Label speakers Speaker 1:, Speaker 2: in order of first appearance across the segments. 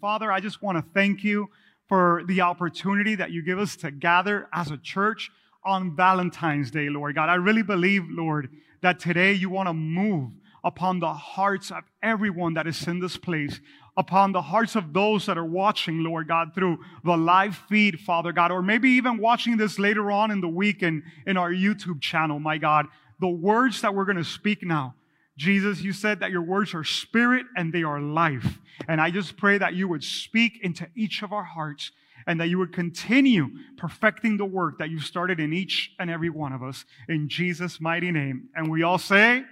Speaker 1: Father, I just want to thank you for the opportunity that you give us to gather as a church on Valentine's Day, Lord God. I really believe, Lord, that today you want to move upon the hearts of everyone that is in this place, upon the hearts of those that are watching, Lord God, through the live feed, Father God, or maybe even watching this later on in the week in, in our YouTube channel, my God. The words that we're going to speak now, Jesus, you said that your words are spirit and they are life. And I just pray that you would speak into each of our hearts and that you would continue perfecting the work that you started in each and every one of us in Jesus' mighty name. And we all say,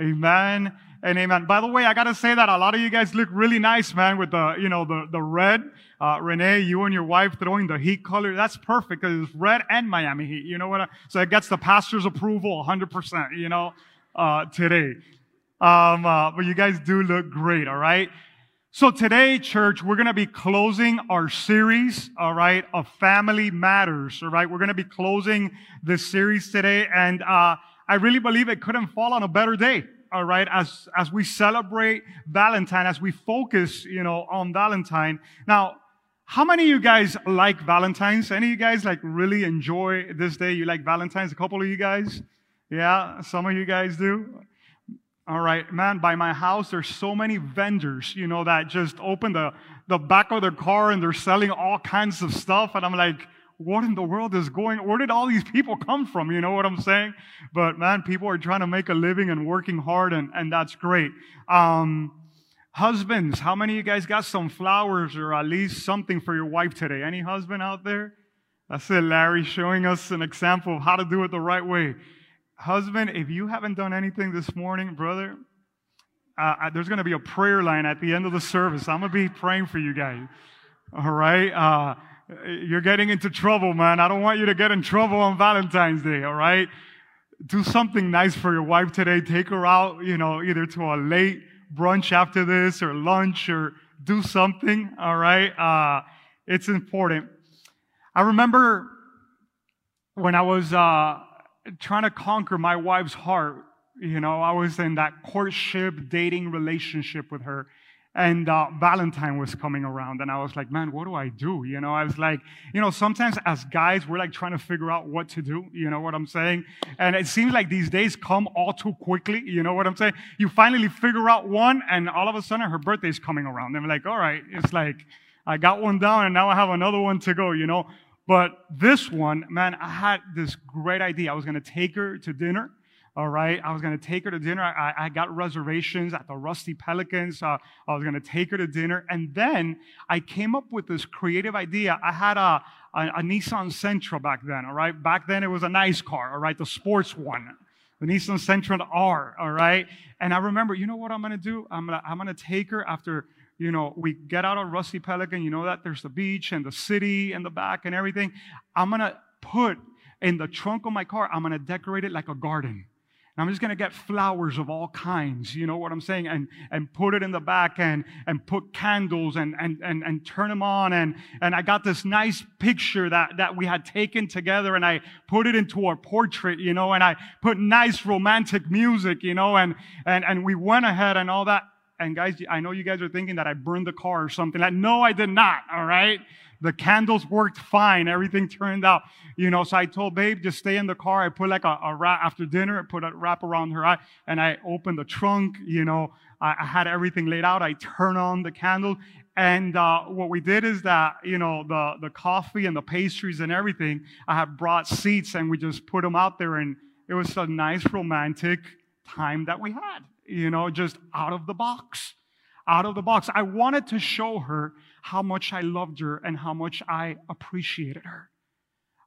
Speaker 1: Amen and amen. By the way, I gotta say that a lot of you guys look really nice, man, with the, you know, the, the red. Uh, Renee, you and your wife throwing the heat color. That's perfect because it's red and Miami Heat. You know what? I, so it gets the pastor's approval 100%, you know, uh, today. Um, uh, but you guys do look great, all right? So today, church, we're going to be closing our series, all right, of family matters, all right? We're going to be closing this series today. And, uh, I really believe it couldn't fall on a better day. All right. As, as we celebrate Valentine, as we focus, you know, on Valentine. Now, how many of you guys like Valentine's? Any of you guys like really enjoy this day? You like Valentine's? A couple of you guys? Yeah. Some of you guys do. All right, man, by my house, there's so many vendors, you know, that just open the, the back of their car and they're selling all kinds of stuff. And I'm like, what in the world is going, where did all these people come from? You know what I'm saying? But man, people are trying to make a living and working hard and, and that's great. Um, husbands, how many of you guys got some flowers or at least something for your wife today? Any husband out there? That's it, Larry, showing us an example of how to do it the right way. Husband, if you haven't done anything this morning, brother, uh, there's going to be a prayer line at the end of the service. I'm going to be praying for you guys. All right? Uh, you're getting into trouble, man. I don't want you to get in trouble on Valentine's Day, all right? Do something nice for your wife today. Take her out, you know, either to a late brunch after this or lunch or do something, all right? Uh, it's important. I remember when I was, uh, trying to conquer my wife's heart. You know, I was in that courtship, dating relationship with her. And uh, Valentine was coming around, and I was like, man, what do I do? You know, I was like, you know, sometimes as guys, we're like trying to figure out what to do. You know what I'm saying? And it seems like these days come all too quickly. You know what I'm saying? You finally figure out one, and all of a sudden her birthday's coming around. And I'm like, all right, it's like, I got one down, and now I have another one to go, you know? But this one, man, I had this great idea. I was going to take her to dinner. All right. I was going to take her to dinner. I, I got reservations at the Rusty Pelicans. Uh, I was going to take her to dinner. And then I came up with this creative idea. I had a, a, a Nissan Sentra back then. All right. Back then it was a nice car. All right. The sports one. The Nissan Sentra R. All right. And I remember, you know what I'm going to do? I'm to, I'm to take her after you know, we get out of Rusty Pelican, you know that there's the beach and the city in the back and everything. I'm gonna put in the trunk of my car, I'm gonna decorate it like a garden. And I'm just gonna get flowers of all kinds, you know what I'm saying? And and put it in the back and and put candles and and and, and turn them on. And and I got this nice picture that, that we had taken together and I put it into our portrait, you know, and I put nice romantic music, you know, and and and we went ahead and all that. And guys, I know you guys are thinking that I burned the car or something. Like, no, I did not. All right. The candles worked fine. Everything turned out, you know. So I told babe, just stay in the car. I put like a, a wrap after dinner. I put a wrap around her eye and I opened the trunk. You know, I, I had everything laid out. I turned on the candle. And uh, what we did is that, you know, the, the coffee and the pastries and everything, I had brought seats and we just put them out there. And it was a nice romantic time that we had you know, just out of the box. Out of the box. I wanted to show her how much I loved her and how much I appreciated her.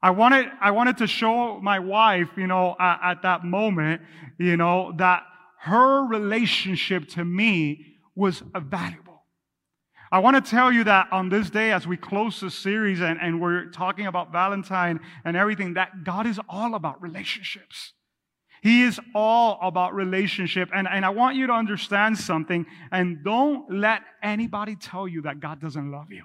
Speaker 1: I wanted, I wanted to show my wife, you know, at, at that moment, you know, that her relationship to me was valuable. I want to tell you that on this day, as we close the series and, and we're talking about Valentine and everything, that God is all about relationships. He is all about relationship. And, and I want you to understand something. And don't let anybody tell you that God doesn't love you.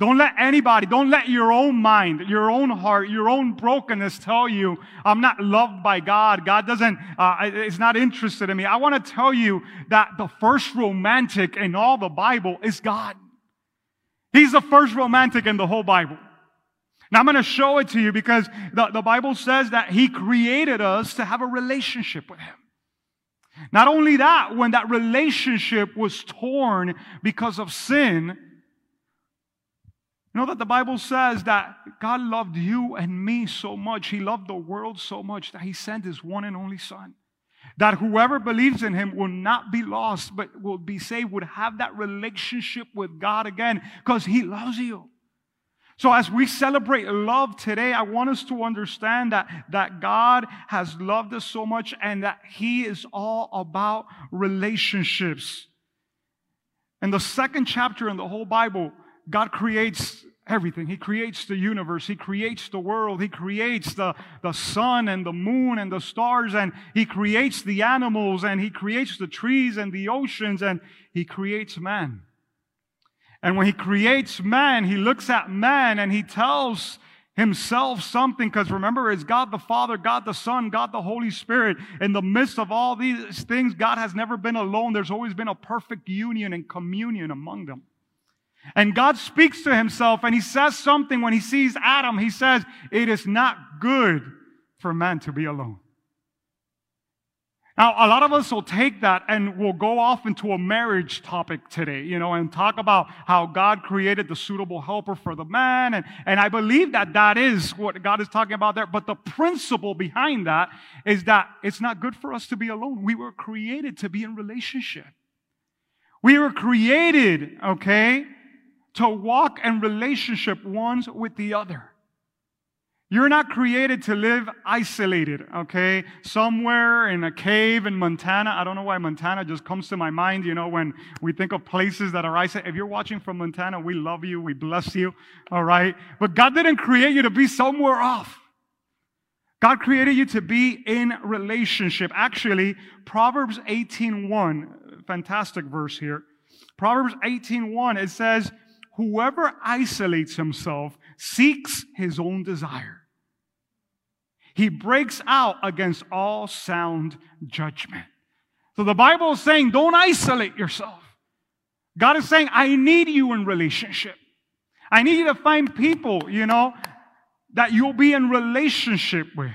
Speaker 1: Don't let anybody, don't let your own mind, your own heart, your own brokenness tell you, I'm not loved by God. God doesn't, uh, is not interested in me. I want to tell you that the first romantic in all the Bible is God. He's the first romantic in the whole Bible. Now I'm going to show it to you because the, the Bible says that He created us to have a relationship with Him. Not only that, when that relationship was torn because of sin, you know that the Bible says that God loved you and me so much, He loved the world so much that He sent His one and only Son. That whoever believes in Him will not be lost, but will be saved, would have that relationship with God again because He loves you. So as we celebrate love today, I want us to understand that, that God has loved us so much and that He is all about relationships. In the second chapter in the whole Bible, God creates everything. He creates the universe. He creates the world. He creates the, the sun and the moon and the stars and He creates the animals and He creates the trees and the oceans and He creates man. And when He creates man, He looks at man and He tells himself something because remember it's god the father god the son god the holy spirit in the midst of all these things god has never been alone there's always been a perfect union and communion among them and God speaks to himself and he says something when he sees Adam. He says, It is not good for man to be alone. Now, a lot of us will take that and we'll go off into a marriage topic today, you know, and talk about how God created the suitable helper for the man. And, and I believe that that is what God is talking about there. But the principle behind that is that it's not good for us to be alone. We were created to be in relationship. We were created, okay, to walk in relationship ones with the other. You're not created to live isolated, okay? Somewhere in a cave in Montana. I don't know why Montana just comes to my mind, you know, when we think of places that are isolated. If you're watching from Montana, we love you, we bless you, all right? But God didn't create you to be somewhere off. God created you to be in relationship. Actually, Proverbs 18:1, fantastic verse here. Proverbs 18:1, it says, whoever isolates himself seeks his own desire. He breaks out against all sound judgment. So the Bible is saying, don't isolate yourself. God is saying, I need you in relationship. I need you to find people, you know, that you'll be in relationship with.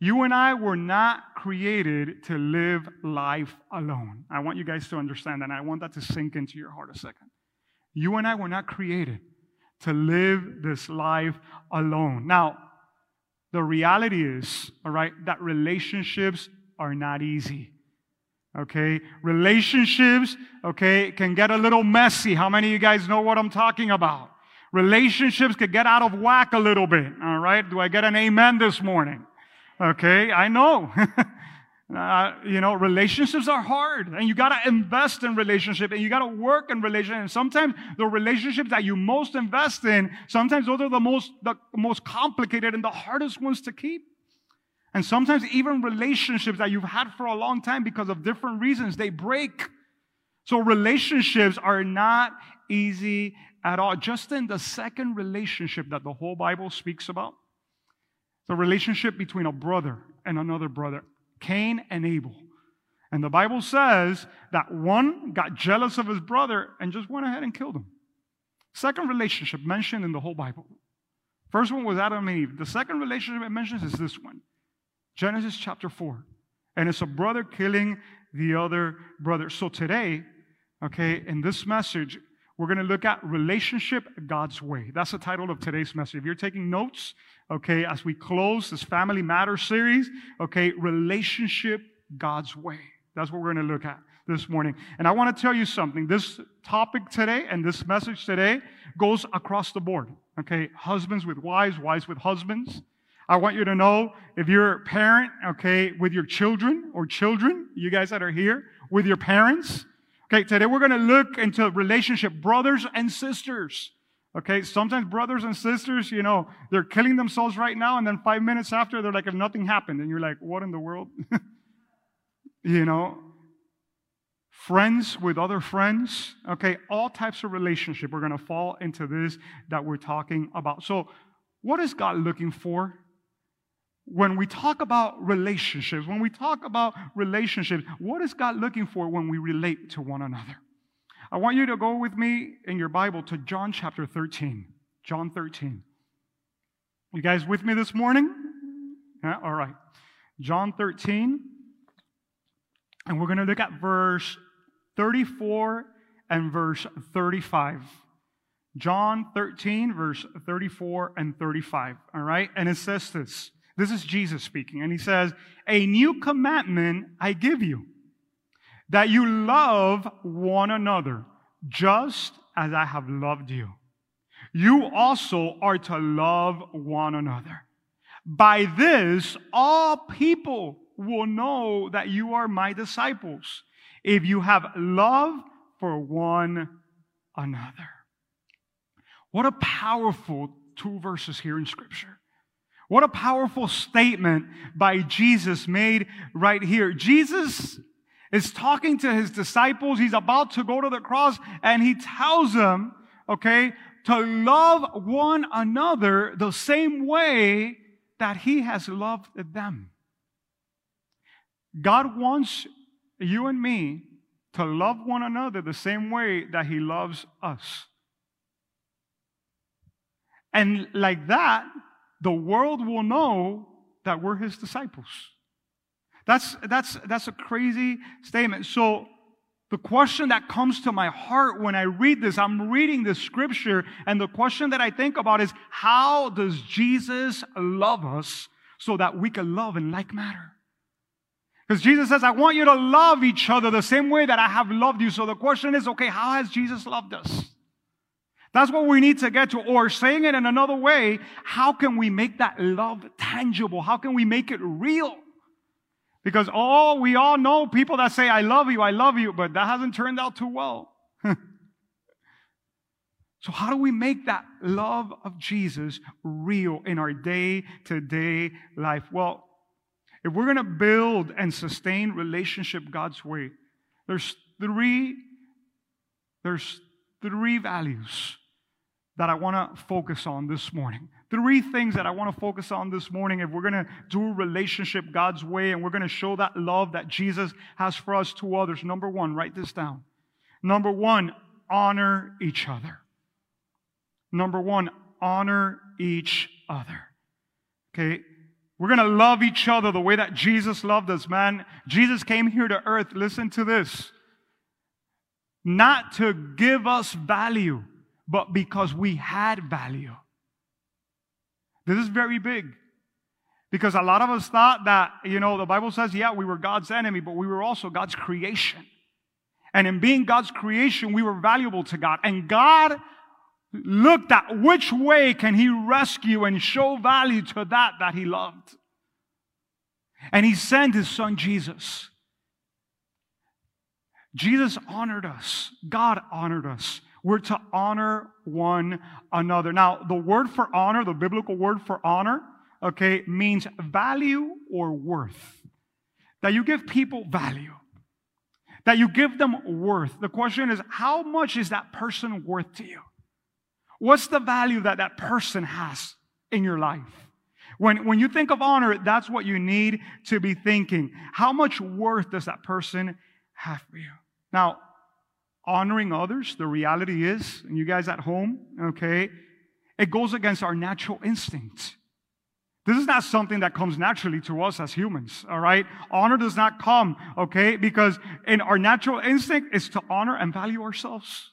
Speaker 1: You and I were not created to live life alone. I want you guys to understand that. I want that to sink into your heart a second. You and I were not created to live this life alone. Now, the reality is, all right, that relationships are not easy. Okay? Relationships, okay, can get a little messy. How many of you guys know what I'm talking about? Relationships could get out of whack a little bit. All right? Do I get an amen this morning? Okay, I know. Uh, you know, relationships are hard and you got to invest in relationship and you got to work in relationship. And sometimes the relationships that you most invest in, sometimes those are the most, the most complicated and the hardest ones to keep. And sometimes even relationships that you've had for a long time because of different reasons, they break. So relationships are not easy at all. Just in the second relationship that the whole Bible speaks about, the relationship between a brother and another brother. Cain and Abel. And the Bible says that one got jealous of his brother and just went ahead and killed him. Second relationship mentioned in the whole Bible. First one was Adam and Eve. The second relationship it mentions is this one Genesis chapter 4. And it's a brother killing the other brother. So today, okay, in this message, we're going to look at relationship God's way. That's the title of today's message. If you're taking notes, okay, as we close this Family Matters series, okay, relationship God's way. That's what we're going to look at this morning. And I want to tell you something. This topic today and this message today goes across the board. Okay, husbands with wives, wives with husbands. I want you to know if you're a parent, okay, with your children or children, you guys that are here, with your parents. Okay, today we're going to look into relationship brothers and sisters. Okay, sometimes brothers and sisters, you know, they're killing themselves right now, and then five minutes after, they're like, if nothing happened. And you're like, what in the world? you know, friends with other friends. Okay, all types of relationship. We're to fall into this that we're talking about. So, what is God looking for? When we talk about relationships, when we talk about relationships, what is God looking for when we relate to one another? I want you to go with me in your Bible to John chapter 13. John 13. You guys with me this morning? Yeah, all right. John 13. And we're going to look at verse 34 and verse 35. John 13, verse 34 and 35. All right? And it says this. This is Jesus speaking. And he says, A new commandment I give you, that you love one another, just as I have loved you. You also are to love one another. By this, all people will know that you are my disciples, if you have love for one another. What a powerful two verses here in Scripture. What a powerful statement by Jesus made right here. Jesus is talking to his disciples. He's about to go to the cross and he tells them, okay, to love one another the same way that he has loved them. God wants you and me to love one another the same way that he loves us. And like that, the world will know that we're his disciples. That's, that's, that's a crazy statement. So, the question that comes to my heart when I read this, I'm reading this scripture, and the question that I think about is how does Jesus love us so that we can love in like manner? Because Jesus says, I want you to love each other the same way that I have loved you. So the question is, okay, how has Jesus loved us? That's what we need to get to. Or saying it in another way, how can we make that love tangible? How can we make it real? Because all we all know people that say, I love you, I love you, but that hasn't turned out too well. so, how do we make that love of Jesus real in our day to day life? Well, if we're going to build and sustain relationship God's way, there's three, there's three values that I want to focus on this morning. Three things that I want to focus on this morning if we're going to do relationship God's way and we're going to show that love that Jesus has for us to others. Number one, write this down. Number one, honor each other. Number one, honor each other. Okay, we're going to love each other the way that Jesus loved us, man. Jesus came here to earth, listen to this, not to give us value, but because we had value. This is very big. Because a lot of us thought that, you know, the Bible says, yeah, we were God's enemy, but we were also God's creation. And in being God's creation, we were valuable to God. And God looked at which way can he rescue and show value to that that he loved. And he sent his son Jesus. Jesus honored us. God honored us. We're to honor one another. Now, the word for honor, the biblical word for honor, okay, means value or worth. That you give people value. That you give them worth. The question is, how much is that person worth to you? What's the value that that person has in your life? When, when you think of honor, that's what you need to be thinking. How much worth does that person have for you? Now, honoring others, the reality is, and you guys at home, okay, it goes against our natural instinct. This is not something that comes naturally to us as humans, all right? Honor does not come, okay? Because in our natural instinct is to honor and value ourselves.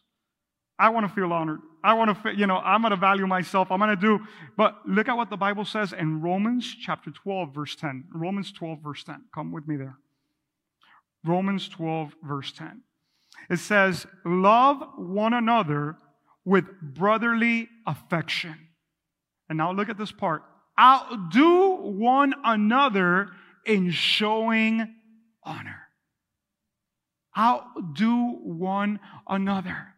Speaker 1: I want to feel honored. I want to, feel, you know, I'm going to value myself. I'm going to do. But look at what the Bible says in Romans chapter 12, verse 10. Romans 12, verse 10. Come with me there. Romans 12, verse 10. It says, Love one another with brotherly affection. And now look at this part. Outdo one another in showing honor. Outdo one another.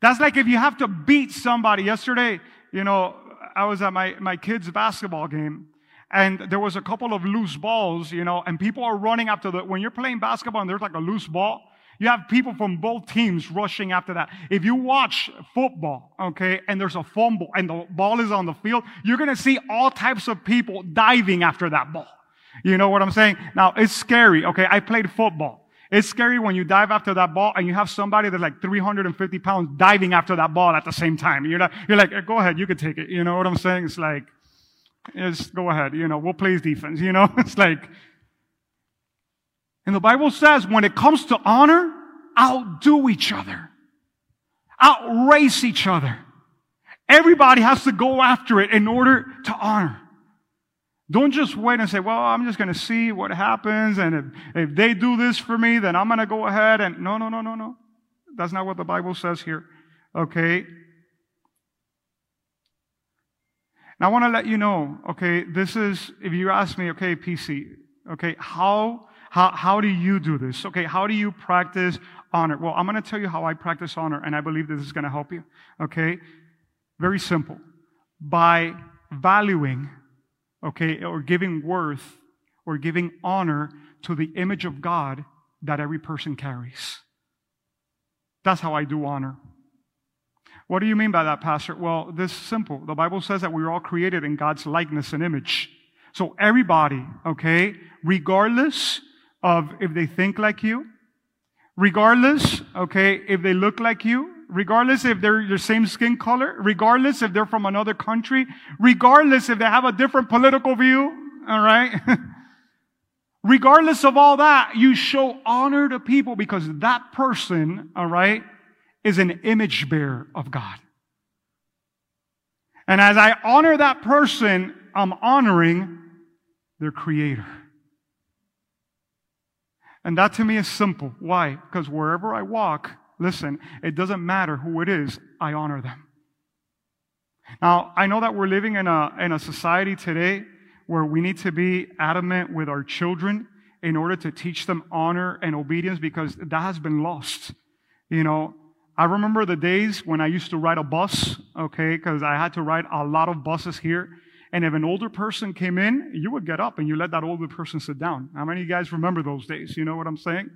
Speaker 1: That's like if you have to beat somebody. Yesterday, you know, I was at my, my kids' basketball game and there was a couple of loose balls, you know, and people are running after the, when you're playing basketball and there's like a loose ball, you have people from both teams rushing after that. If you watch football, okay, and there's a fumble and the ball is on the field, you're going to see all types of people diving after that ball. You know what I'm saying? Now, it's scary, okay? I played football. It's scary when you dive after that ball and you have somebody that's like 350 pounds diving after that ball at the same time. You're, not, you're like, go ahead, you can take it. You know what I'm saying? It's like, just go ahead. You know, we'll play defense. You know, it's like, and the Bible says when it comes to honor, outdo each other, outrace each other. Everybody has to go after it in order to honor. Don't just wait and say, well, I'm just going to see what happens. And if, if they do this for me, then I'm going to go ahead and no, no, no, no, no. That's not what the Bible says here. Okay. Now I want to let you know, okay, this is, if you ask me, okay, PC, okay, how, how, how do you do this? Okay, how do you practice honor? Well, I'm going to tell you how I practice honor, and I believe this is going to help you. Okay? Very simple. By valuing okay, or giving worth or giving honor to the image of God that every person carries. That's how I do honor. What do you mean by that, Pastor? Well, this is simple. The Bible says that we are all created in God's likeness and image. So everybody, okay, regardless of if they think like you, regardless, okay, if they look like you, regardless if they're your same skin color, regardless if they're from another country, regardless if they have a different political view, all right? regardless of all that, you show honor to people because that person, all right, is an image bearer of God. And as I honor that person, I'm honoring their creator. And that to me is simple. Why? Because wherever I walk, Listen, it doesn't matter who it is, I honor them. Now, I know that we're living in a, in a society today where we need to be adamant with our children in order to teach them honor and obedience because that has been lost. You know, I remember the days when I used to ride a bus, okay, because I had to ride a lot of buses here. And if an older person came in, you would get up and you let that older person sit down. How many of you guys remember those days? You know what I'm saying?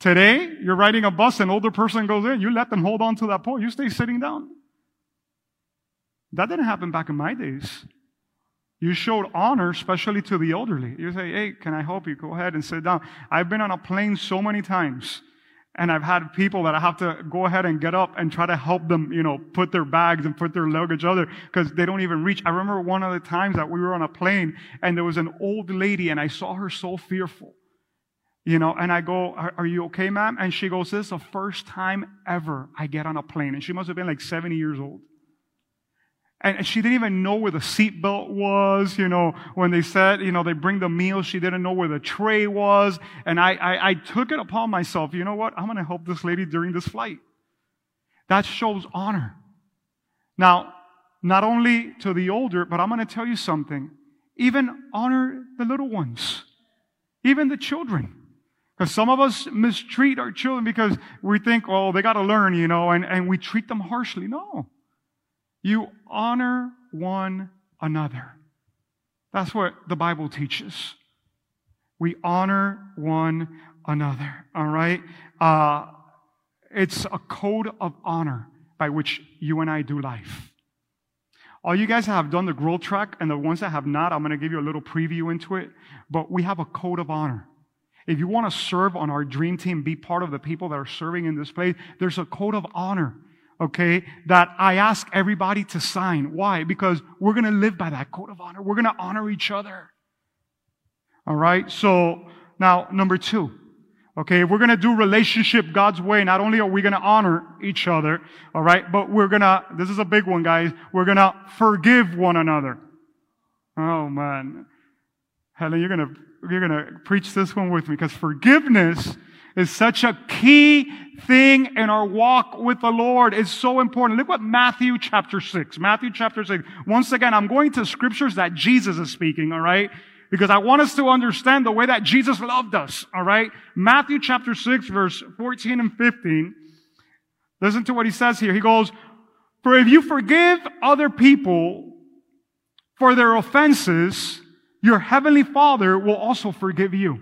Speaker 1: Today, you're riding a bus, an older person goes in, you let them hold on to that pole, you stay sitting down. That didn't happen back in my days. You showed honor, especially to the elderly. You say, hey, can I help you? Go ahead and sit down. I've been on a plane so many times, and I've had people that I have to go ahead and get up and try to help them, you know, put their bags and put their luggage other because they don't even reach. I remember one of the times that we were on a plane and there was an old lady and I saw her so fearful you know, and I go, are, are, you okay, ma'am? And she goes, this is the first time ever I get on a plane. And she must have been like 70 years old. And she didn't even know where the seatbelt was, you know, when they said, you know, they bring the meal, she didn't know where the tray was. And I, I, I took it upon myself, you know what? I'm going to help this lady during this flight. That shows honor. Now, not only to the older, but I'm going to tell you something. Even honor the little ones. Even the children. Because some of us mistreat our children because we think, oh, they got to learn, you know, and, and we treat them harshly. No. You honor one another. That's what the Bible teaches. We honor one another. All right? Uh, it's a code of honor by which you and I do life. All you guys have done the growth track, and the ones that have not, I'm going to give you a little preview into it. But we have a code of honor. If you want to serve on our dream team, be part of the people that are serving in this place, there's a code of honor, okay, that I ask everybody to sign. Why? Because we're going to live by that code of honor. We're going to honor each other. All right. So now, number two. Okay, we're gonna do relationship God's way, not only are we gonna honor each other, alright, but we're gonna, this is a big one, guys, we're gonna forgive one another. Oh man. Helen, you're gonna you're to preach this one with me because forgiveness is such a key thing in our walk with the Lord. It's so important. Look what Matthew chapter 6. Matthew chapter 6. Once again, I'm going to scriptures that Jesus is speaking, all right? Because I want us to understand the way that Jesus loved us, all right? Matthew chapter 6, verse 14 and 15. Listen to what he says here. He goes, For if you forgive other people for their offenses, your heavenly Father will also forgive you.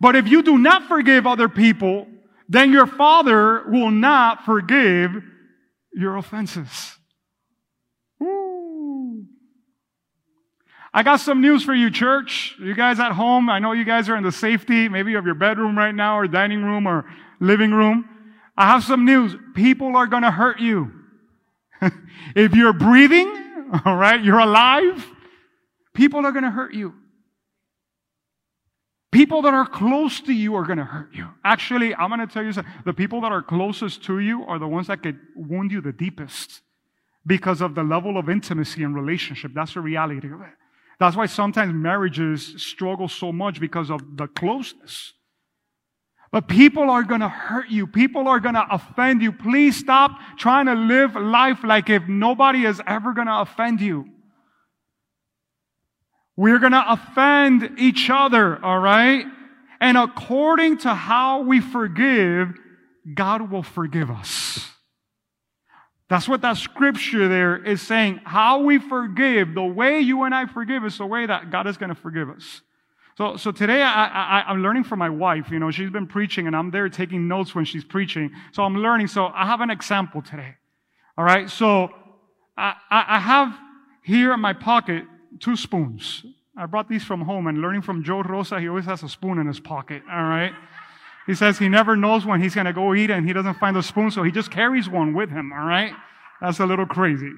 Speaker 1: But if you do not forgive other people, then your Father will not forgive your offenses. I got some news for you, church. You guys at home, I know you guys are in the safety, maybe of your bedroom right now, or dining room, or living room. I have some news. People are gonna hurt you. if you're breathing, all right, you're alive, people are gonna hurt you. People that are close to you are going to hurt you. Actually, I'm going to tell you something. The people that are closest to you are the ones that could wound you the deepest because of the level of intimacy and relationship. That's the reality of it. That's why sometimes marriages struggle so much because of the closeness. But people are going to hurt you. People are going to offend you. Please stop trying to live life like if nobody is ever going to offend you. We're going to offend each other, all right? And according to how we forgive, God will forgive us. That's what that scripture there is saying. How we forgive, the way you and I forgive is the way that God is going to forgive us. So, so today I, I, am learning from my wife. You know, she's been preaching and I'm there taking notes when she's preaching. So I'm learning. So I have an example today. All right. So I, I have here in my pocket two spoons. I brought these from home and learning from Joe Rosa, he always has a spoon in his pocket. All right. He says he never knows when he's going to go eat and he doesn't find a spoon, so he just carries one with him, all right? That's a little crazy.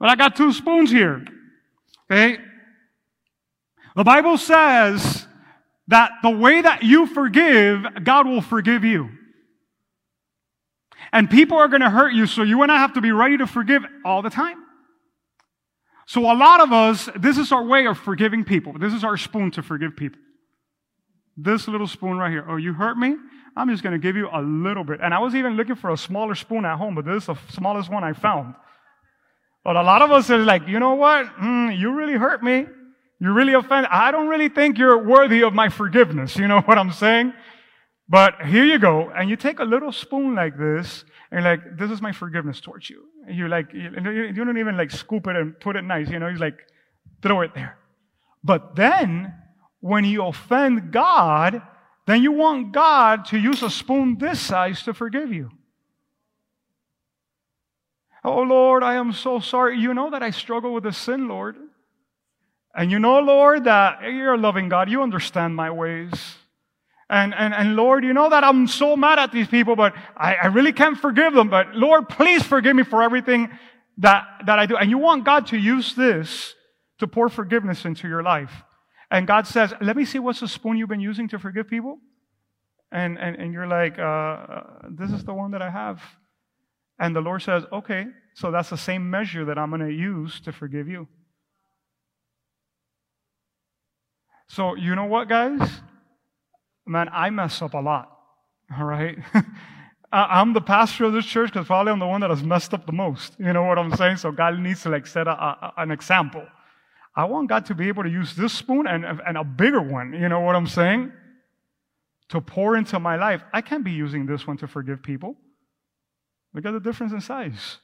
Speaker 1: But I got two spoons here. Okay? The Bible says that the way that you forgive, God will forgive you. And people are going to hurt you, so you and I have to be ready to forgive all the time. So a lot of us, this is our way of forgiving people. This is our spoon to forgive people. This little spoon right here. Oh, you hurt me? I'm just going to give you a little bit. And I was even looking for a smaller spoon at home, but this is the smallest one I found. But a lot of us are like, you know what? Mm, you really hurt me. You really offended. I don't really think you're worthy of my forgiveness. You know what I'm saying? But here you go. And you take a little spoon like this, you're like, this is my forgiveness towards you. And you like, you, don't even like scoop it and put it nice. You know, you like, throw it there. But then when you offend God, then you want God to use a spoon this size to forgive you. Oh Lord, I am so sorry. You know that I struggle with this sin, Lord. And you know, Lord, that you're a loving God. You understand my ways. And, and, and Lord, you know that I'm so mad at these people, but I, I really can't forgive them. But Lord, please forgive me for everything that, that I do. And you want God to use this to pour forgiveness into your life. And God says, Let me see what's the spoon you've been using to forgive people. And, and, and you're like, uh, uh, This is the one that I have. And the Lord says, Okay, so that's the same measure that I'm going to use to forgive you. So, you know what, guys? Man, I mess up a lot. All right? I'm the pastor of this church because probably I'm the one that has messed up the most. You know what I'm saying? So God needs to like set a, a, an example. I want God to be able to use this spoon and, and a bigger one, you know what I'm saying? To pour into my life. I can't be using this one to forgive people. Look at the difference in size.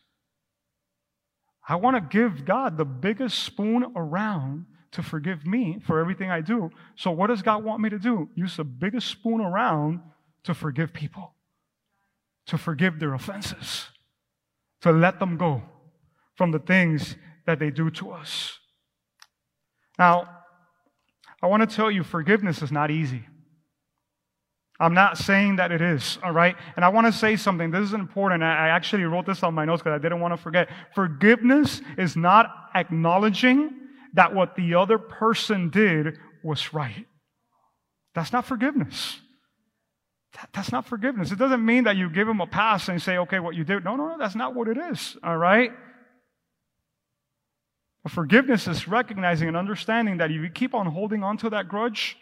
Speaker 1: I want to give God the biggest spoon around to forgive me for everything I do. So, what does God want me to do? Use the biggest spoon around to forgive people, to forgive their offenses, to let them go from the things that they do to us. Now, I want to tell you forgiveness is not easy. I'm not saying that it is, all right? And I want to say something. This is important. I actually wrote this on my notes because I didn't want to forget. Forgiveness is not acknowledging that what the other person did was right. That's not forgiveness. That, that's not forgiveness. It doesn't mean that you give them a pass and say, okay, what you did. No, no, no, that's not what it is, all right? But forgiveness is recognizing and understanding that if you keep on holding on to that grudge,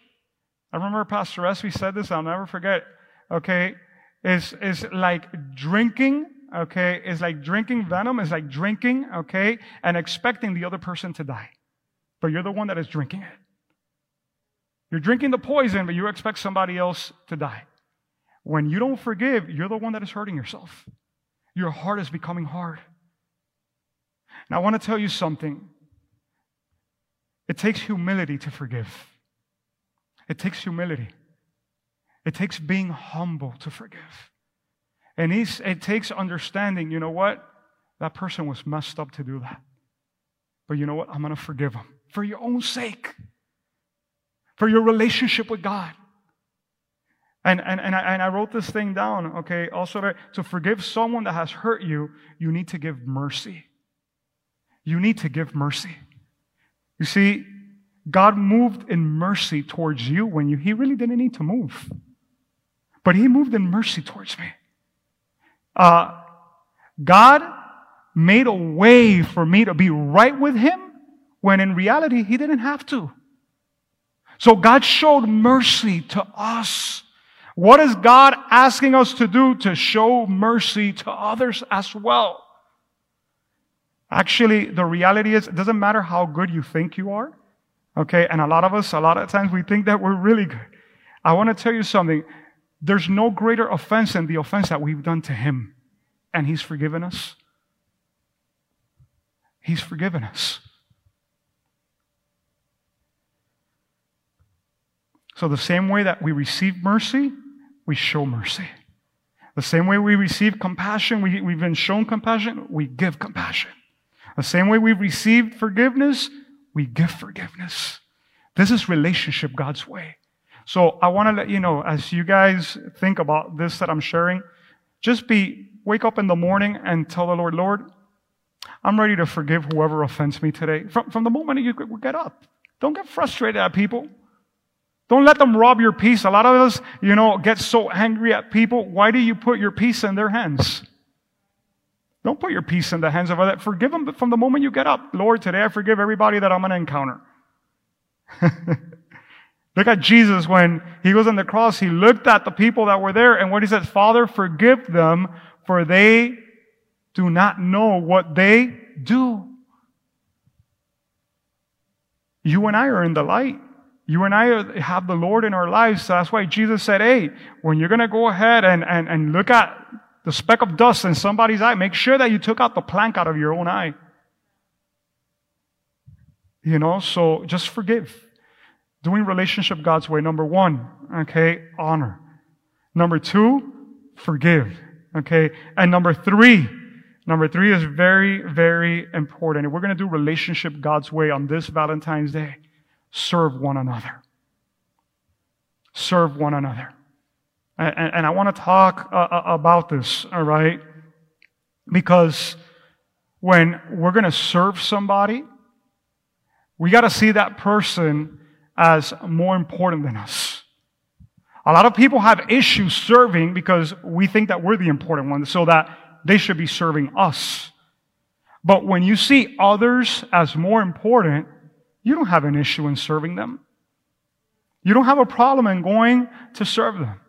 Speaker 1: I remember Pastor Esby said this, I'll never forget, okay, is, is like drinking, okay, is like drinking venom, is like drinking, okay, and expecting the other person to die. But you're the one that is drinking it. You're drinking the poison, but you expect somebody else to die. When you don't forgive, you're the one that is hurting yourself. Your heart is becoming hard. Now, I want to tell you something. It takes humility to forgive. It takes humility. It takes being humble to forgive. And it takes understanding, you know what? That person was messed up to do that. But you know what? I'm going to forgive them. For your own sake, for your relationship with God. And, and, and, I, and I wrote this thing down, okay? Also, to, to forgive someone that has hurt you, you need to give mercy. You need to give mercy. You see, God moved in mercy towards you when you, He really didn't need to move. But He moved in mercy towards me. Uh, God made a way for me to be right with Him when in reality He didn't have to. So God showed mercy to us. What is God asking us to do to show mercy to others as well? Actually, the reality is, it doesn't matter how good you think you are. Okay. And a lot of us, a lot of times we think that we're really good. I want to tell you something. There's no greater offense than the offense that we've done to him. And he's forgiven us. He's forgiven us. So, the same way that we receive mercy, we show mercy. The same way we receive compassion, we, we've been shown compassion, we give compassion. The same way we've received forgiveness, we give forgiveness. This is relationship God's way. So I want to let you know, as you guys think about this that I'm sharing, just be, wake up in the morning and tell the Lord, Lord, I'm ready to forgive whoever offends me today. From, from the moment you get up, don't get frustrated at people. Don't let them rob your peace. A lot of us, you know, get so angry at people. Why do you put your peace in their hands? Don't put your peace in the hands of others. Forgive them from the moment you get up. Lord, today I forgive everybody that I'm going to encounter. Look at Jesus when he was on the cross. He looked at the people that were there and what he said, Father, forgive them for they do not know what they do. You and I are in the light. You and I have the Lord in our lives. So that's why Jesus said, Hey, when you're going to go ahead and, and, and look at the speck of dust in somebody's eye, make sure that you took out the plank out of your own eye. You know, so just forgive. Doing relationship God's way. Number one, okay, honor. Number two, forgive. Okay. And number three, number three is very, very important. If we're going to do relationship God's way on this Valentine's Day, serve one another. Serve one another. And, and I want to talk uh, uh, about this, all right? Because when we're going to serve somebody, we got to see that person as more important than us. A lot of people have issues serving because we think that we're the important ones, so that they should be serving us. But when you see others as more important, you don't have an issue in serving them. You don't have a problem in going to serve them.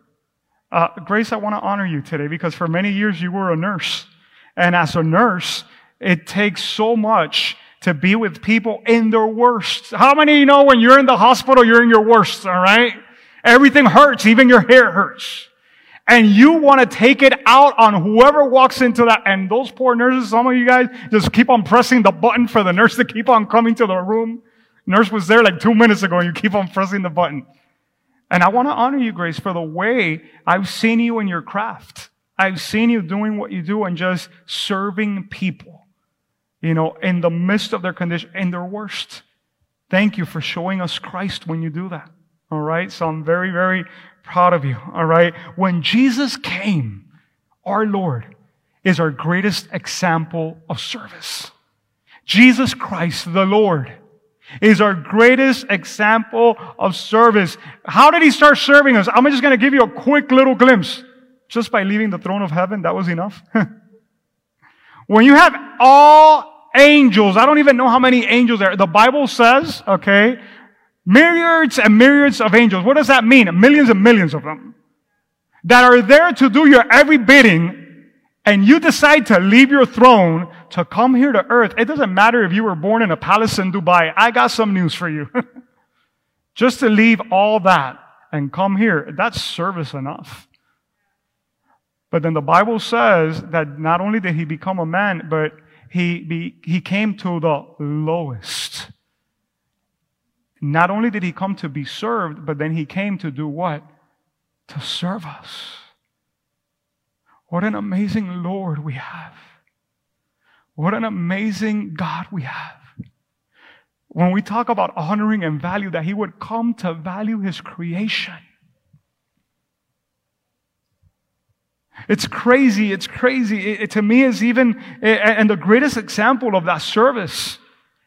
Speaker 1: Uh, Grace, I want to honor you today because for many years you were a nurse. And as a nurse, it takes so much to be with people in their worst. How many you know when you're in the hospital, you're in your worst, all right? Everything hurts, even your hair hurts. And you want to take it out on whoever walks into that. And those poor nurses, some of you guys just keep on pressing the button for the nurse to keep on coming to the room. Nurse was there like two minutes ago and you keep on pressing the button. And I want to honor you, Grace, for the way I've seen you in your craft. I've seen you doing what you do and just serving people, you know, in the midst of their condition, in their worst. Thank you for showing us Christ when you do that. All right. So I'm very, very proud of you. All right. When Jesus came, our Lord is our greatest example of service. Jesus Christ, the Lord, is our greatest example of service. How did he start serving us? I'm just going to give you a quick little glimpse. Just by leaving the throne of heaven, that was enough. when you have all angels, I don't even know how many angels there. The Bible says, okay, myriads and myriads of angels. What does that mean? Millions and millions of them that are there to do your every bidding and you decide to leave your throne to come here to earth, it doesn't matter if you were born in a palace in Dubai. I got some news for you. Just to leave all that and come here, that's service enough. But then the Bible says that not only did he become a man, but he, be, he came to the lowest. Not only did he come to be served, but then he came to do what? To serve us. What an amazing Lord we have. What an amazing God we have. when we talk about honoring and value, that he would come to value his creation. It's crazy. It's crazy. It, it, to me, is even, eh, eh, and the greatest example of that service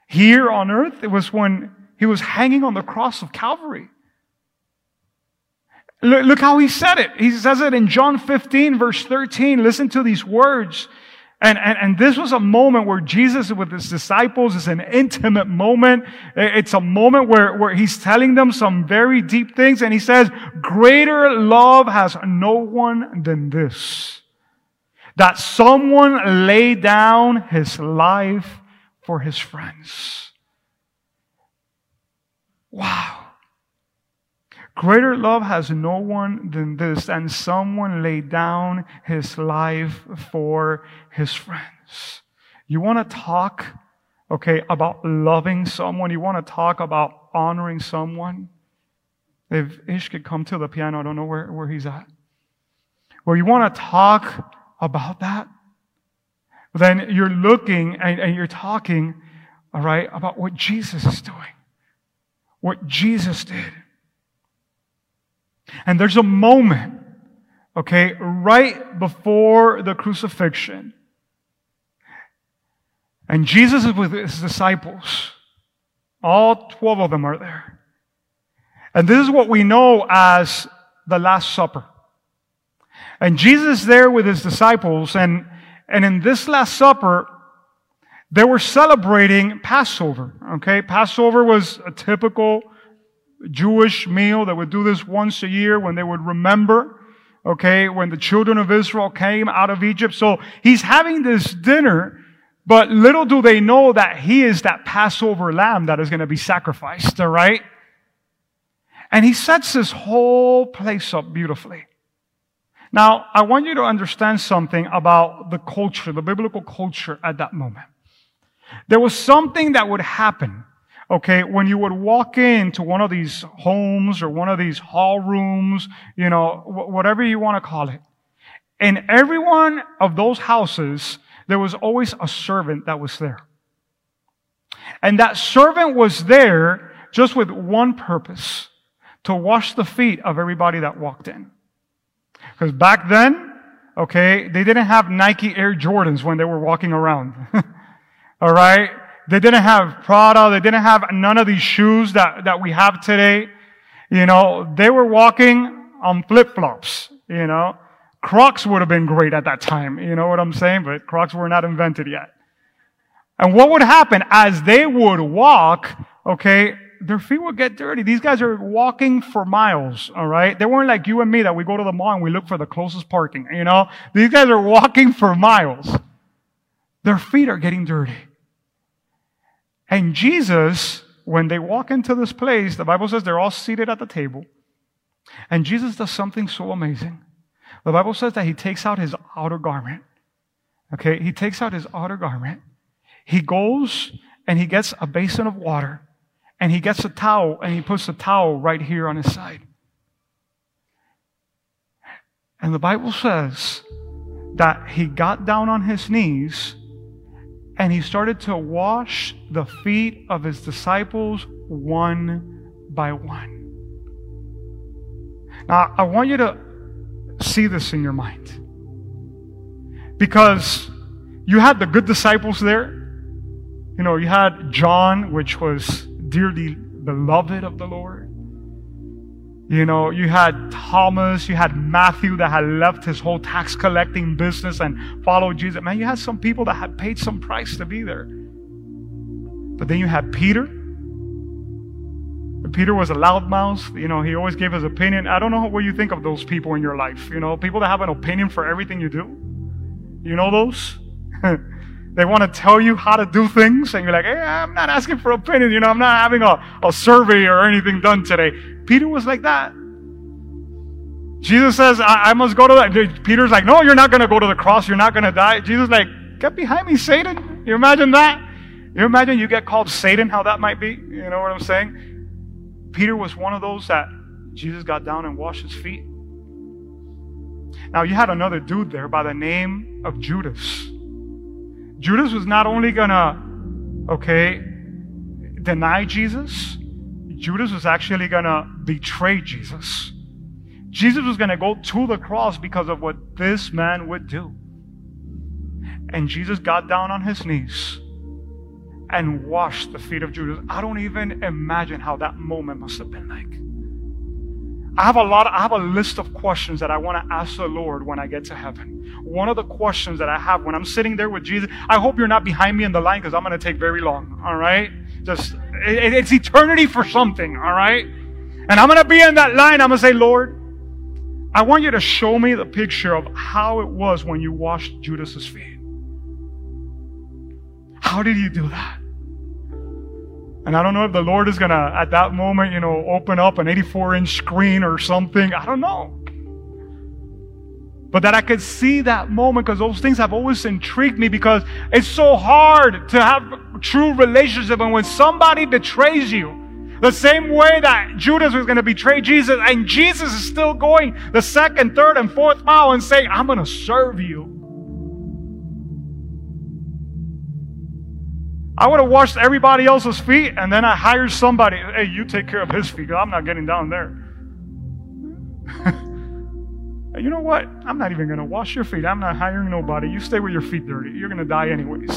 Speaker 1: here on earth, it was when he was hanging on the cross of Calvary. Look, look how he said it. He says it in John 15, verse 13. Listen to these words. And, and, and this was a moment where Jesus with his disciples is an intimate moment. It's a moment where, where he's telling them some very deep things. And he says, greater love has no one than this. That someone lay down his life for his friends. Wow. Greater love has no one than this, and someone laid down his life for his friends. You want to talk, okay, about loving someone? You want to talk about honoring someone? If Ish could come to the piano, I don't know where, where he's at. Well, you want to talk about that? Then you're looking and, and you're talking, all right, about what Jesus is doing. What Jesus did. And there's a moment, okay, right before the crucifixion. And Jesus is with his disciples. All 12 of them are there. And this is what we know as the Last Supper. And Jesus is there with his disciples, and, and in this Last Supper, they were celebrating Passover. Okay? Passover was a typical Jewish meal. They would do this once a year when they would remember, okay, when the children of Israel came out of Egypt. So he's having this dinner, but little do they know that he is that Passover lamb that is going to be sacrificed, all right? And he sets this whole place up beautifully. Now, I want you to understand something about the culture, the biblical culture at that moment. There was something that would happen okay, when you would walk into one of these homes or one of these hall rooms, you know, whatever you want to call it, in every one of those houses, there was always a servant that was there. And that servant was there just with one purpose to wash the feet of everybody that walked in. Because back then, okay, they didn't have Nike Air Jordans when they were walking around. All right? They didn't have Prada. They didn't have none of these shoes that, that we have today. You know, they were walking on flip flops, you know. Crocs would have been great at that time. You know what I'm saying? But Crocs were not invented yet. And what would happen as they would walk, okay, their feet would get dirty. These guys are walking for miles, all right? They weren't like you and me that we go to the mall and we look for the closest parking, you know? These guys are walking for miles. Their feet are getting dirty. And Jesus, when they walk into this place, the Bible says they're all seated at the table. And Jesus does something so amazing. The Bible says that he takes out his outer garment. Okay, he takes out his outer garment. He goes and he gets a basin of water and he gets a towel and he puts the towel right here on his side. And the Bible says that he got down on his knees and he started to wash the feet of his disciples one by one. Now, I want you to see this in your mind. Because you had the good disciples there. You know, you had John, which was dearly beloved of the Lord. You know, you had Thomas, you had Matthew that had left his whole tax collecting business and followed Jesus. Man, you had some people that had paid some price to be there. But then you had Peter. Peter was a loudmouth. You know, he always gave his opinion. I don't know what you think of those people in your life. You know, people that have an opinion for everything you do. You know those? they want to tell you how to do things, and you're like, hey, I'm not asking for opinion. You know, I'm not having a, a survey or anything done today. Peter was like that. Jesus says, I, I must go to that. Peter's like, no, you're not going to go to the cross. You're not going to die. Jesus like, get behind me, Satan. You imagine that? You imagine you get called Satan, how that might be? You know what I'm saying? Peter was one of those that Jesus got down and washed his feet. Now, you had another dude there by the name of Judas. Judas was not only gonna, okay, deny Jesus, Judas was actually going to betray Jesus. Jesus was going to go to the cross because of what this man would do. And Jesus got down on his knees and washed the feet of Judas. I don't even imagine how that moment must have been like. I have a lot, I have a list of questions that I want to ask the Lord when I get to heaven. One of the questions that I have when I'm sitting there with Jesus, I hope you're not behind me in the line because I'm going to take very long, all right? Just, it, it's eternity for something, all right? And I'm going to be in that line. I'm going to say, Lord, I want you to show me the picture of how it was when you washed Judas's feet. How did you do that? And I don't know if the Lord is going to, at that moment, you know, open up an 84 inch screen or something. I don't know. But that I could see that moment because those things have always intrigued me because it's so hard to have true relationship. And when somebody betrays you, the same way that Judas was going to betray Jesus, and Jesus is still going the second, third, and fourth mile and saying, I'm going to serve you. I would have washed everybody else's feet and then I hired somebody. Hey, you take care of his feet. I'm not getting down there. you know what? I'm not even going to wash your feet. I'm not hiring nobody. You stay with your feet dirty. You're going to die anyways.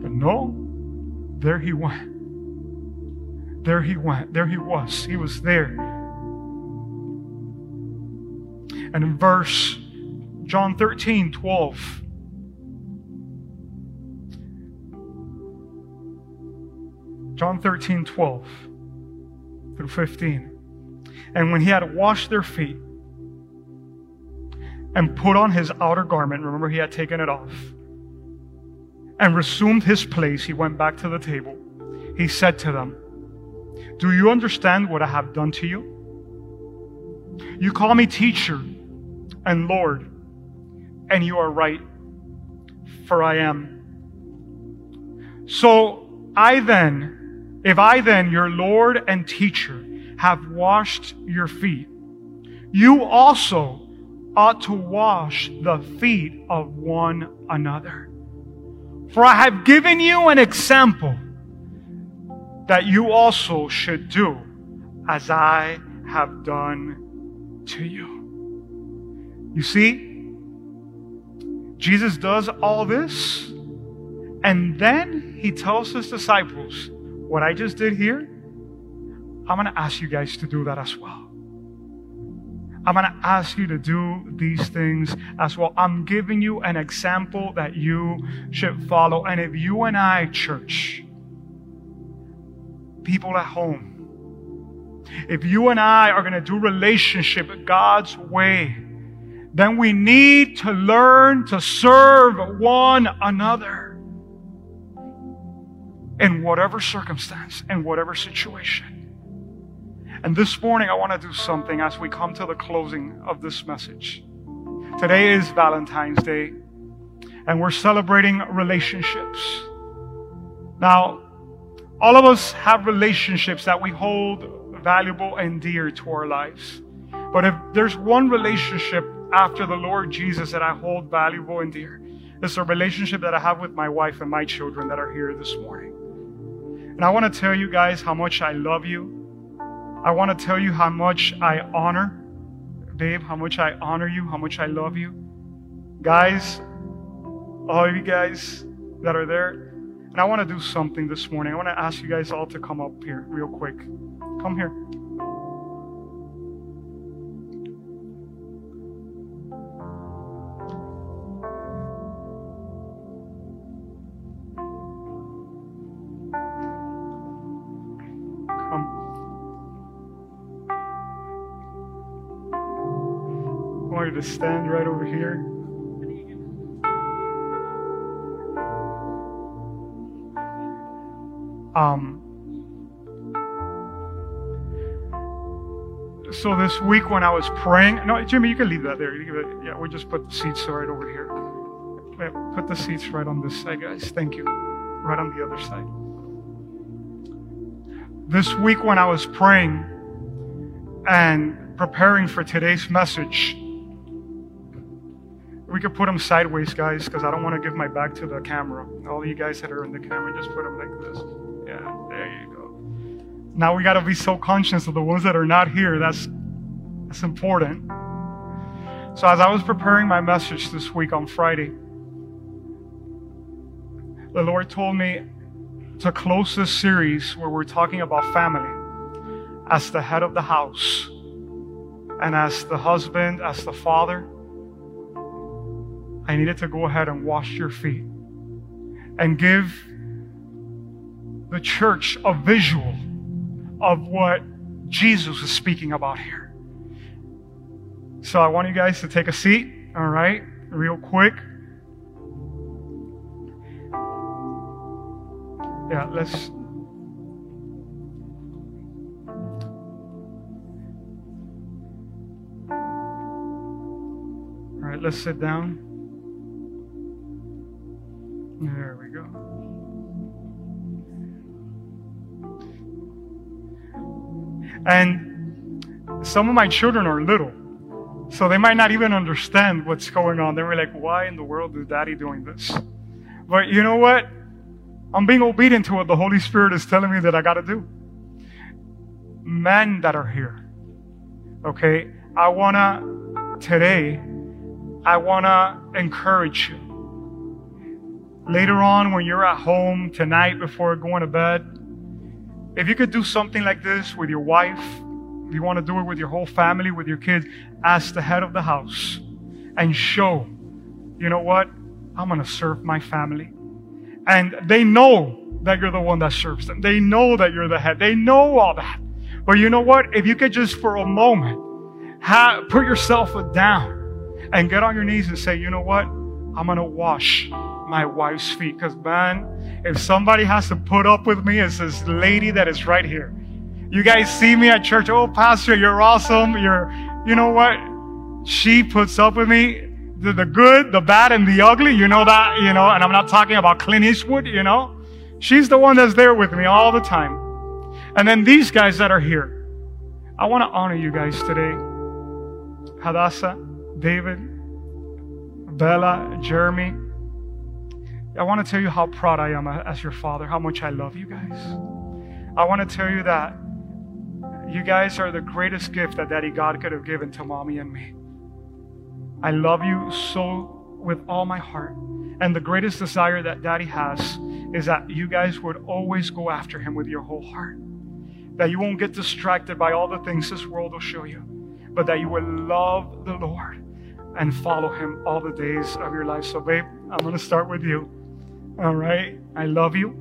Speaker 1: But no, there he went. There he went. There he was. He was there. And in verse John 13, 12, John 13, 12 through 15. And when he had washed their feet and put on his outer garment, remember he had taken it off, and resumed his place, he went back to the table. He said to them, Do you understand what I have done to you? You call me teacher and Lord, and you are right, for I am. So I then, if I then, your Lord and teacher, have washed your feet, you also ought to wash the feet of one another. For I have given you an example that you also should do as I have done to you. You see, Jesus does all this, and then he tells his disciples, what I just did here, I'm going to ask you guys to do that as well. I'm going to ask you to do these things as well. I'm giving you an example that you should follow. And if you and I, church, people at home, if you and I are going to do relationship God's way, then we need to learn to serve one another in whatever circumstance, in whatever situation. And this morning, I want to do something as we come to the closing of this message. Today is Valentine's Day, and we're celebrating relationships. Now, all of us have relationships that we hold valuable and dear to our lives. But if there's one relationship after the Lord Jesus that I hold valuable and dear, it's a relationship that I have with my wife and my children that are here this morning. And I want to tell you guys how much I love you. I want to tell you how much I honor, babe, how much I honor you, how much I love you. Guys, all of you guys that are there, and I want to do something this morning. I want to ask you guys all to come up here real quick. Come here. To stand right over here. Um, so this week when I was praying, no, Jimmy, you can leave that there. Yeah, we just put the seats right over here. Put the seats right on this side, guys. Thank you. Right on the other side. This week when I was praying and preparing for today's message, could put them sideways, guys, because I don't want to give my back to the camera. All you guys that are in the camera, just put them like this. Yeah, there you go. Now we got to be so conscious of the ones that are not here. That's that's important. So as I was preparing my message this week on Friday, the Lord told me to close this series where we're talking about family as the head of the house and as the husband, as the father. I needed to go ahead and wash your feet and give the church a visual of what Jesus is speaking about here. So I want you guys to take a seat, all right, real quick. Yeah, let's. All right, let's sit down. There we go. And some of my children are little, so they might not even understand what's going on. They were like, why in the world is daddy doing this? But you know what? I'm being obedient to what the Holy Spirit is telling me that I got to do. Men that are here, okay? I want to, today, I want to encourage you. Later on, when you're at home tonight before going to bed, if you could do something like this with your wife, if you want to do it with your whole family, with your kids, as the head of the house, and show, you know what? I'm going to serve my family. And they know that you're the one that serves them. They know that you're the head. They know all that. But you know what? If you could just for a moment put yourself down and get on your knees and say, you know what? I'm going to wash my wife's feet. Because, man, if somebody has to put up with me, it's this lady that is right here. You guys see me at church. Oh, Pastor, you're awesome. You're, you know what? She puts up with me. The, the good, the bad, and the ugly. You know that, you know, and I'm not talking about Clint Eastwood, you know. She's the one that's there with me all the time. And then these guys that are here. I want to honor you guys today. Hadassah, David, Bella, Jeremy. I want to tell you how proud I am as your father, how much I love you guys. I want to tell you that you guys are the greatest gift that Daddy God could have given to mommy and me. I love you so with all my heart. And the greatest desire that Daddy has is that you guys would always go after Him with your whole heart. That you won't get distracted by all the things this world will show you, but that you will love the Lord and follow Him all the days of your life. So, babe, I'm going to start with you. All right? I love you.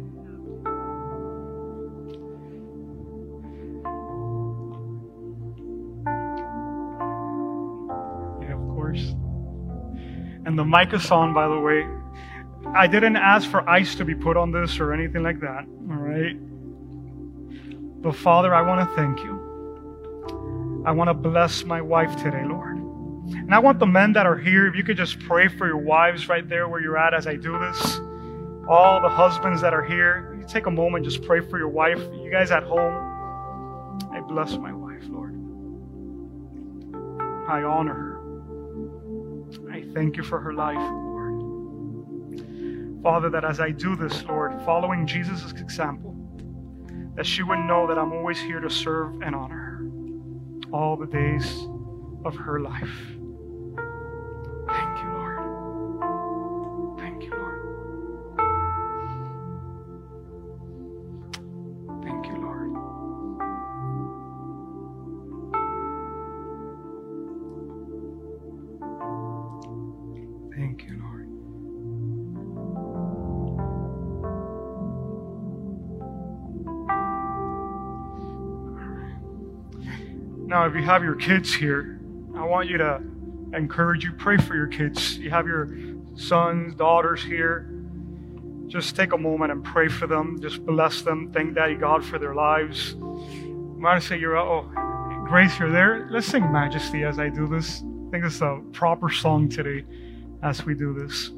Speaker 1: Yeah, of course. And the mic is on, by the way. I didn't ask for ice to be put on this or anything like that. All right? But Father, I want to thank you. I want to bless my wife today, Lord. And I want the men that are here, if you could just pray for your wives right there where you're at as I do this all the husbands that are here, you take a moment, just pray for your wife. You guys at home, I bless my wife, Lord. I honor her. I thank you for her life, Lord. Father, that as I do this, Lord, following Jesus' example, that she would know that I'm always here to serve and honor her all the days of her life. Now, if you have your kids here, I want you to encourage you, pray for your kids. You have your sons, daughters here. Just take a moment and pray for them. Just bless them. Thank Daddy God for their lives. Say, you're, uh, oh, Grace, you're there. Let's sing Majesty as I do this. I think it's a proper song today as we do this.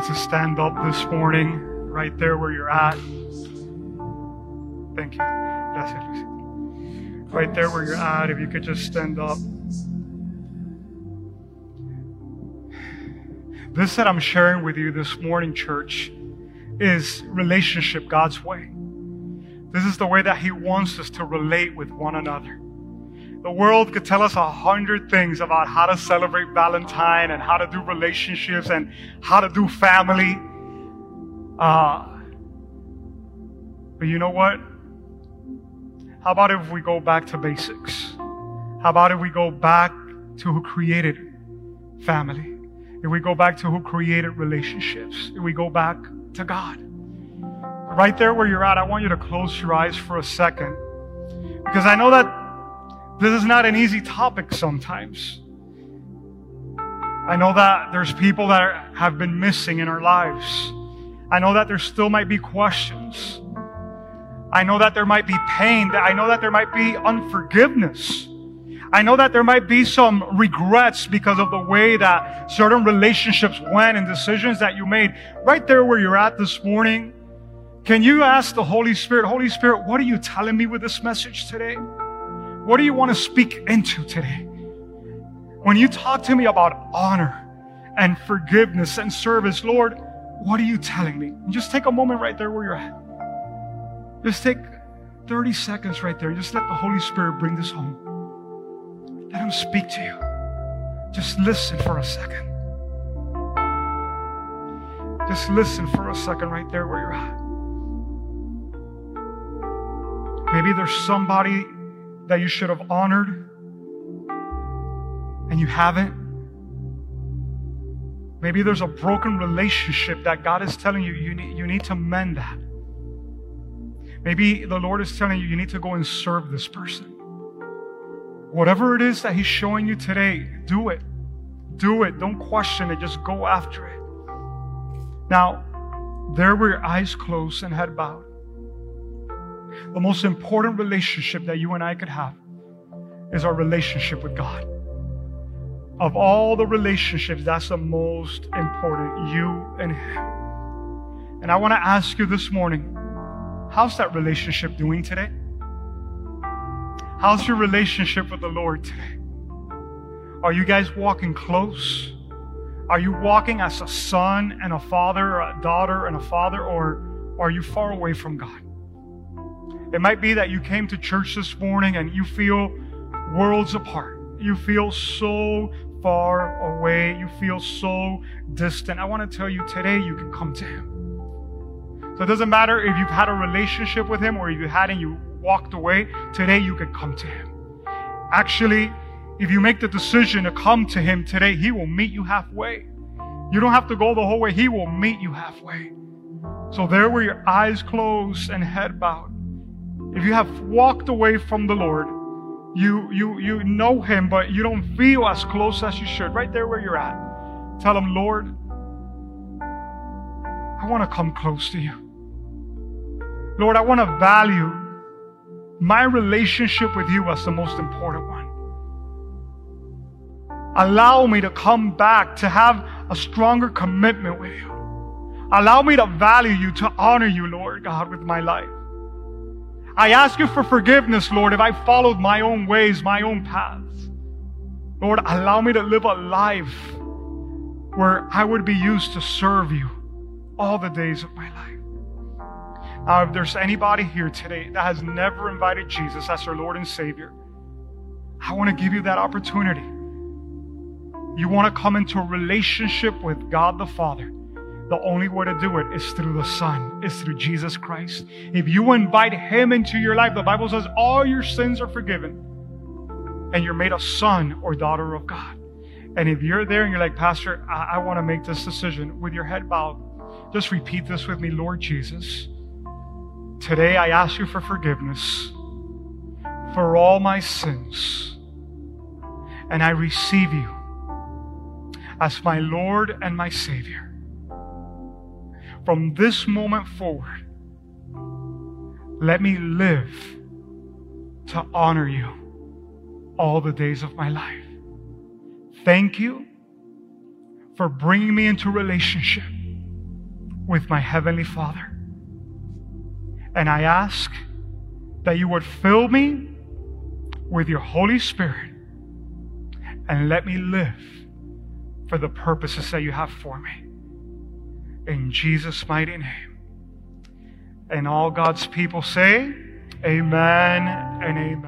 Speaker 1: To stand up this morning, right there where you're at. Thank you. Gracias, Right there where you're at, if you could just stand up. This that I'm sharing with you this morning, church, is relationship God's way. This is the way that He wants us to relate with one another. The world could tell us a hundred things about how to celebrate Valentine and how to do relationships and how to do family. Uh, but you know what? How about if we go back to basics? How about if we go back to who created family? If we go back to who created relationships? If we go back to God? Right there where you're at, I want you to close your eyes for a second. Because I know that this is not an easy topic sometimes. I know that there's people that have been missing in our lives. I know that there still might be questions. I know that there might be pain. I know that there might be unforgiveness. I know that there might be some regrets because of the way that certain relationships went and decisions that you made. Right there where you're at this morning, can you ask the Holy Spirit, Holy Spirit, what are you telling me with this message today? What do you want to speak into today? When you talk to me about honor and forgiveness and service, Lord, what are you telling me? Just take a moment right there where you're at. Just take 30 seconds right there. Just let the Holy Spirit bring this home. Let Him speak to you. Just listen for a second. Just listen for a second right there where you're at. Maybe there's somebody that you should have honored and you haven't. Maybe there's a broken relationship that God is telling you you need, you need to mend that. Maybe the Lord is telling you you need to go and serve this person. Whatever it is that He's showing you today, do it. Do it. Don't question it. Just go after it. Now, there were your eyes closed and head bowed. The most important relationship that you and I could have is our relationship with God. Of all the relationships, that's the most important, you and Him. And I want to ask you this morning how's that relationship doing today? How's your relationship with the Lord today? Are you guys walking close? Are you walking as a son and a father, or a daughter and a father, or are you far away from God? It might be that you came to church this morning and you feel worlds apart. You feel so far away. You feel so distant. I want to tell you today you can come to Him. So it doesn't matter if you've had a relationship with Him or if you hadn't, you walked away. Today you can come to Him. Actually, if you make the decision to come to Him today, He will meet you halfway. You don't have to go the whole way, He will meet you halfway. So there where your eyes closed and head bowed, if you have walked away from the Lord, you, you, you know Him, but you don't feel as close as you should, right there where you're at. Tell Him, Lord, I want to come close to you. Lord, I want to value my relationship with you as the most important one. Allow me to come back to have a stronger commitment with you. Allow me to value you, to honor you, Lord God, with my life. I ask you for forgiveness, Lord, if I followed my own ways, my own paths. Lord, allow me to live a life where I would be used to serve you all the days of my life. Now, if there's anybody here today that has never invited Jesus as their Lord and Savior, I want to give you that opportunity. You want to come into a relationship with God the Father the only way to do it is through the Son, is through Jesus Christ. If you invite Him into your life, the Bible says all your sins are forgiven and you're made a son or daughter of God. And if you're there and you're like, Pastor, I, I want to make this decision with your head bowed, just repeat this with me Lord Jesus, today I ask you for forgiveness for all my sins, and I receive you as my Lord and my Savior from this moment forward, let me live to honor you all the days of my life. Thank you for bringing me into relationship with my Heavenly Father. And I ask that you would fill me with your Holy Spirit and let me live for the purposes that you have for me in Jesus' mighty name. And all God's people say, Amen and amen.